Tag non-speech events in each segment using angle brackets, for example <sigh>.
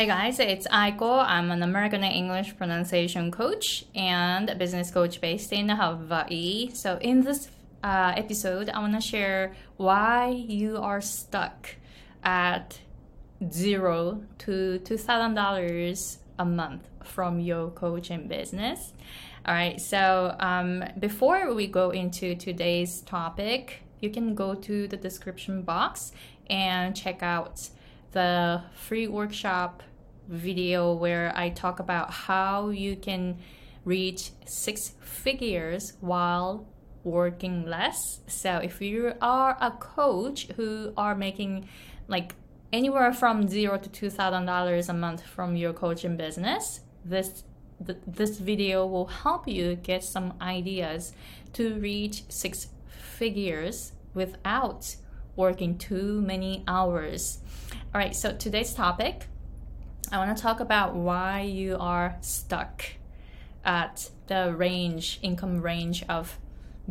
Hey guys, it's Aiko. I'm an American English pronunciation coach and a business coach based in Hawaii. So, in this uh, episode, I want to share why you are stuck at zero to two thousand dollars a month from your coaching business. All right, so um, before we go into today's topic, you can go to the description box and check out the free workshop video where I talk about how you can reach six figures while working less. So if you are a coach who are making like anywhere from zero to two thousand dollars a month from your coaching business, this th- this video will help you get some ideas to reach six figures without working too many hours. All right, so today's topic I want to talk about why you are stuck at the range, income range of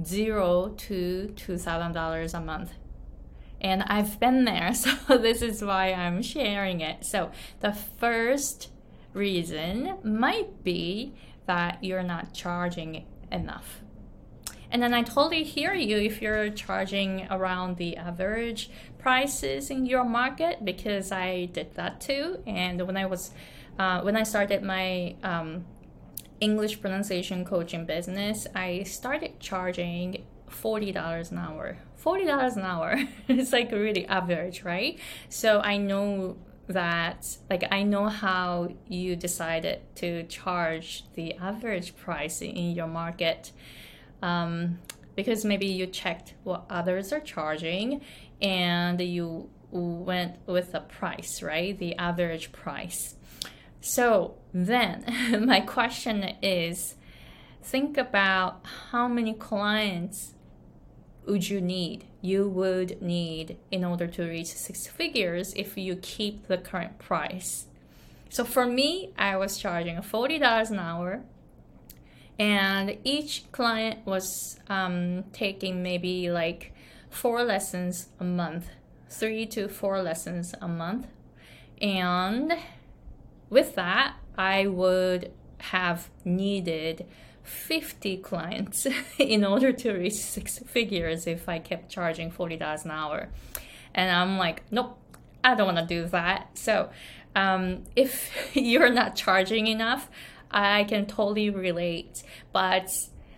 zero to $2,000 a month. And I've been there, <laughs> so this is why I'm sharing it. So, the first reason might be that you're not charging enough. And then I totally hear you if you're charging around the average prices in your market because I did that too. And when I was, uh, when I started my um, English pronunciation coaching business, I started charging $40 an hour. $40 an hour <laughs> is like really average, right? So I know that like I know how you decided to charge the average price in your market um, because maybe you checked what others are charging and you went with the price, right? The average price. So then <laughs> my question is think about how many clients would you need you would need in order to reach six figures if you keep the current price so for me i was charging $40 an hour and each client was um, taking maybe like four lessons a month three to four lessons a month. And with that i would have needed 50 clients <laughs> in order to reach six figures if i kept charging $40 an hour. And i'm like nope i don't want to do that. So um, if <laughs> you're not charging enough I can totally relate, but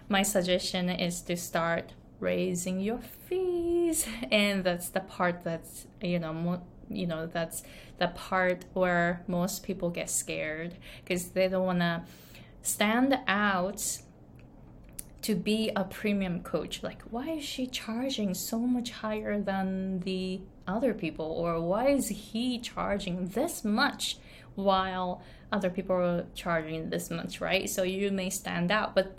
my suggestion is to start raising your fees, <laughs> and that's the part that's you know mo- you know that's the part where most people get scared because they don't want to stand out to be a premium coach. Like why is she charging so much higher than the other people? Or why is he charging this much while other people are charging this much, right? So you may stand out, but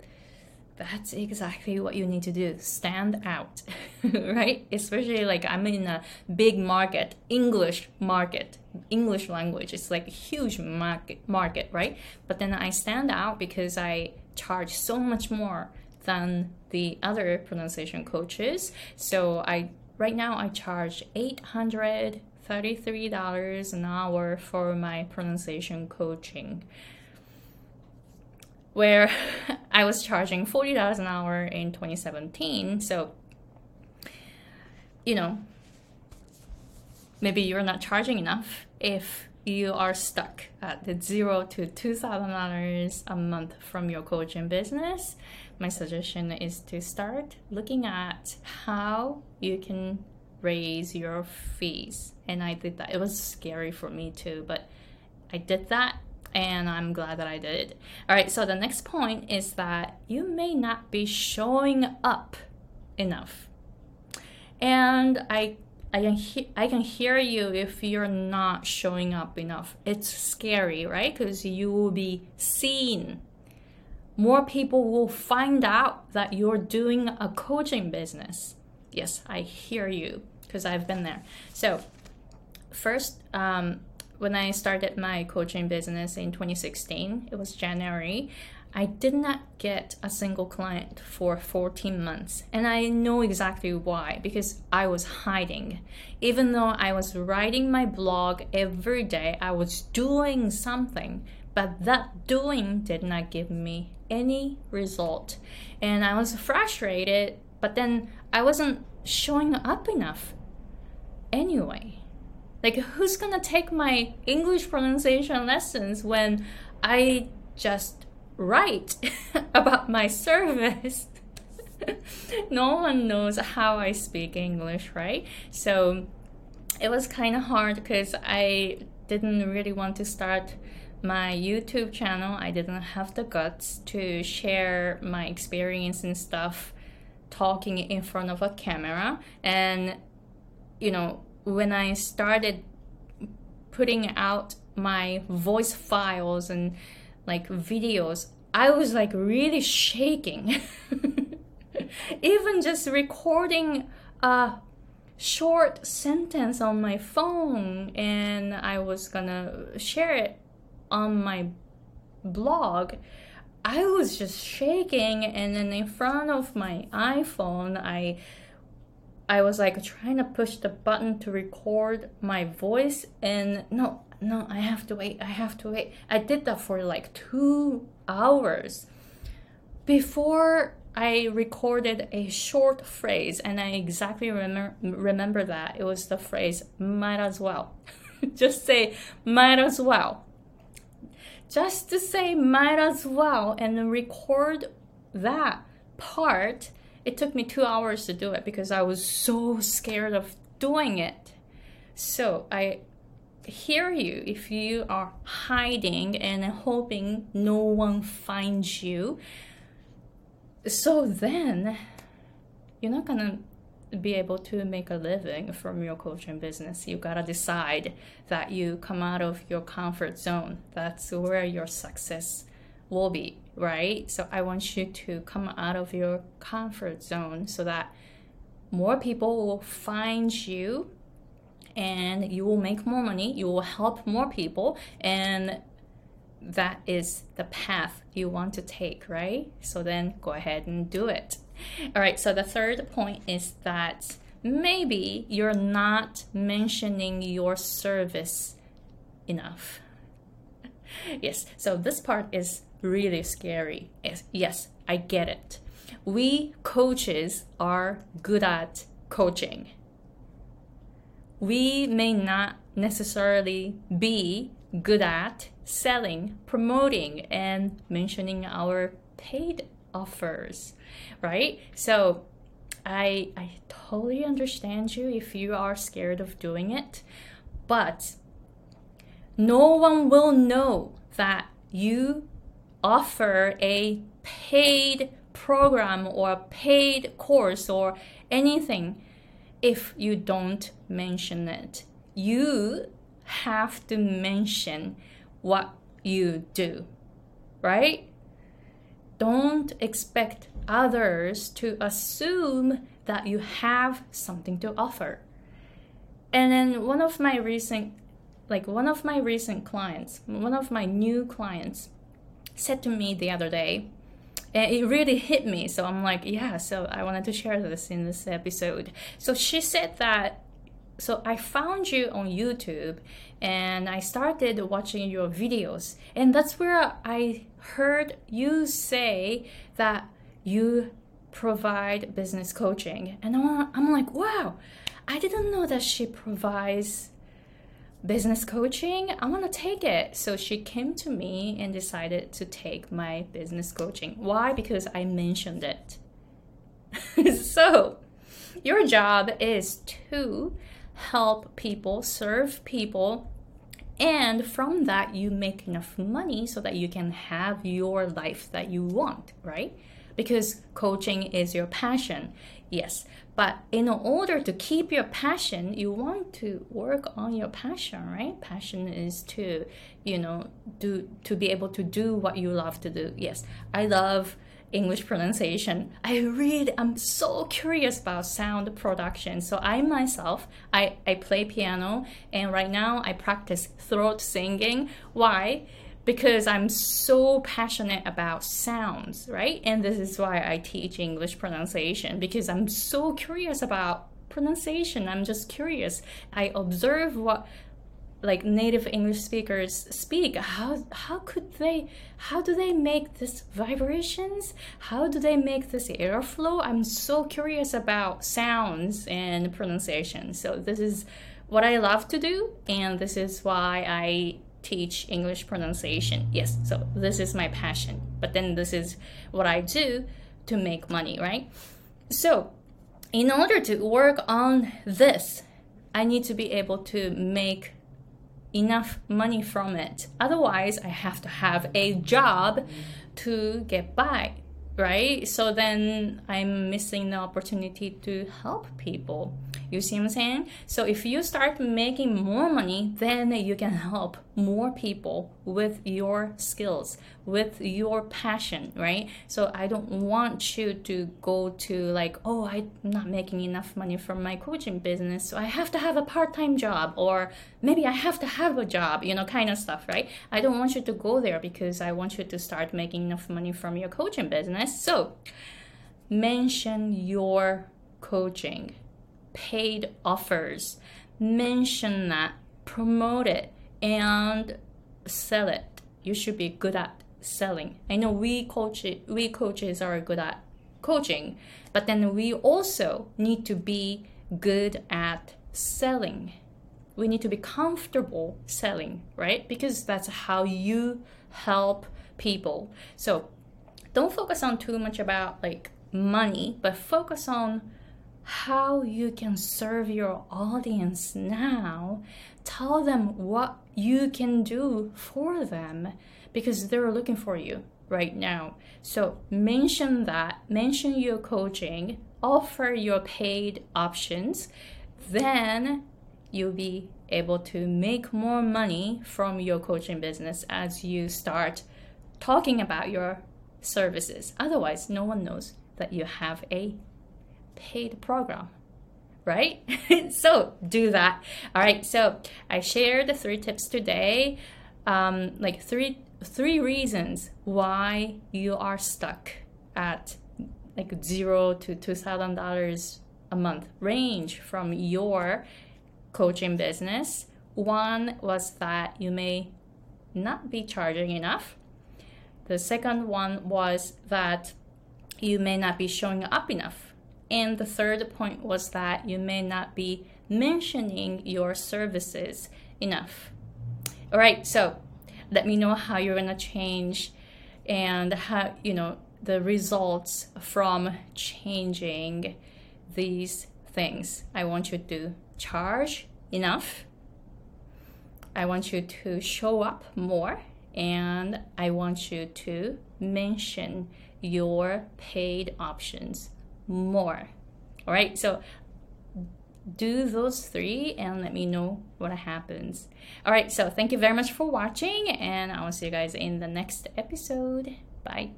that's exactly what you need to do. Stand out <laughs> right? Especially like i'm in a big market english market english language. It's like a huge market market right? But then i stand out because i charge so much more than the other pronunciation coaches. So i right now i charge 800 $33 an hour for my pronunciation coaching where <laughs> I was charging $40 an hour in 2017. So, you know, maybe you're not charging enough if you are stuck at the zero to $2,000 a month from your coaching business. My suggestion is to start looking at how you can raise your fees. And I did that. It was scary for me too, but I did that and I'm glad that I did. All right, so the next point is that you may not be showing up enough. And I I can he- I can hear you if you're not showing up enough. It's scary, right? Cuz you will be seen. More people will find out that you're doing a coaching business. Yes, I hear you because I've been there. So, first, um, when I started my coaching business in 2016, it was January. I did not get a single client for 14 months. And I know exactly why because I was hiding. Even though I was writing my blog every day, I was doing something, but that doing did not give me any result. And I was frustrated, but then I wasn't showing up enough anyway. Like, who's gonna take my English pronunciation lessons when I just write <laughs> about my service? <laughs> no one knows how I speak English, right? So it was kind of hard because I didn't really want to start my YouTube channel. I didn't have the guts to share my experience and stuff talking in front of a camera. And, you know, when I started putting out my voice files and like videos, I was like really shaking. <laughs> Even just recording a short sentence on my phone and I was gonna share it on my blog. I was just shaking and then in front of my iPhone I I was like trying to push the button to record my voice and no no I have to wait I have to wait. I did that for like 2 hours. Before I recorded a short phrase and I exactly remember remember that it was the phrase might as well. <laughs> Just say might as well. Just to say might as well and record that part it took me two hours to do it because i was so scared of doing it. So i hear you if you are hiding and hoping no one finds you. So then you're not gonna be able to make a living from your coaching business, you gotta decide that you come out of your comfort zone. That's where your success will be, right? So I want you to come out of your comfort zone so that more people will find you and you will make more money, you will help more people, and that is the path you want to take, right? So then go ahead and do it. All right, so the third point is that maybe you're not mentioning your service enough. <laughs> yes, so this part is really scary. Yes, I get it. We coaches are good at coaching. We may not necessarily be good at selling, promoting, and mentioning our paid offers, right? So I I totally understand you if you are scared of doing it, but no one will know that you offer a paid program or a paid course or anything if you don't mention it. You have to mention what you do, right? don't expect others to assume that you have something to offer. And then one of my recent like one of my recent clients, one of my new clients said to me the other day, and it really hit me. So I'm like, yeah, so I wanted to share this in this episode. So she said that so I found you on YouTube and I started watching your videos. And that's where I heard you say that you provide business coaching. And I'm like, wow, I didn't know that she provides business coaching. I want to take it. So she came to me and decided to take my business coaching. Why? Because I mentioned it. <laughs> so your job is to help people, serve people, and from that you make enough money so that you can have your life that you want, right? Because coaching is your passion. Yes, but in order to keep your passion, you want to work on your passion, right? Passion is to, you know, do to be able to do what you love to do. Yes, I love English pronunciation. I read, I'm so curious about sound production. So I myself, I, I play piano and right now I practice throat singing. Why? Because I'm so passionate about sounds, right? And this is why I teach English pronunciation because I'm so curious about pronunciation. I'm just curious. I observe what like native English speakers speak. How how could they how do they make this vibrations? How do they make this airflow? I'm so curious about sounds and pronunciation. So this is what I love to do and this is why I teach English pronunciation. Yes, so this is my passion. But then this is what I do to make money, right? So, in order to work on this, I need to be able to make enough money from it. Otherwise, I have to have a job to get by, right? So then I'm missing the opportunity to help people. You see what I'm saying? So if you start making more money, then you can help more people with your skills, with your passion, right? So I don't want you to go to like, oh, I'm not making enough money from my coaching business, so I have to have a part time job, or maybe I have to have a job, you know, kind of stuff, right? I don't want you to go there because I want you to start making enough money from your coaching business. So mention your coaching paid offers. Mention that, promote it, and sell it. You should be good at selling. I know we coach we coaches are good at coaching, but then we also need to be good at selling. We need to be comfortable selling, right? Because that's how you help people. So don't focus on too much about like money, but focus on how you can serve your audience now. Tell them what you can do for them because they're looking for you right now. So mention that, mention your coaching, offer your paid options, then you'll be able to make more money from your coaching business as you start talking about your services. Otherwise, no one knows that you have a paid program right? <laughs> so do that. All right. So I shared the three tips today, um, like three three reasons why you are stuck at like zero to two thousand dollars a month range from your coaching business. One was that you may not be charging enough. The second one was that you may not be showing up enough and the third point was that you may not be mentioning your services enough. All right, so let me know how you're going to change and how, you know, the results from changing these things. I want you to charge enough. I want you to show up more and I want you to mention your paid options more. All right, so do those three and let me know what happens. All right, so thank you very much for watching, and I will see you guys in the next episode. Bye.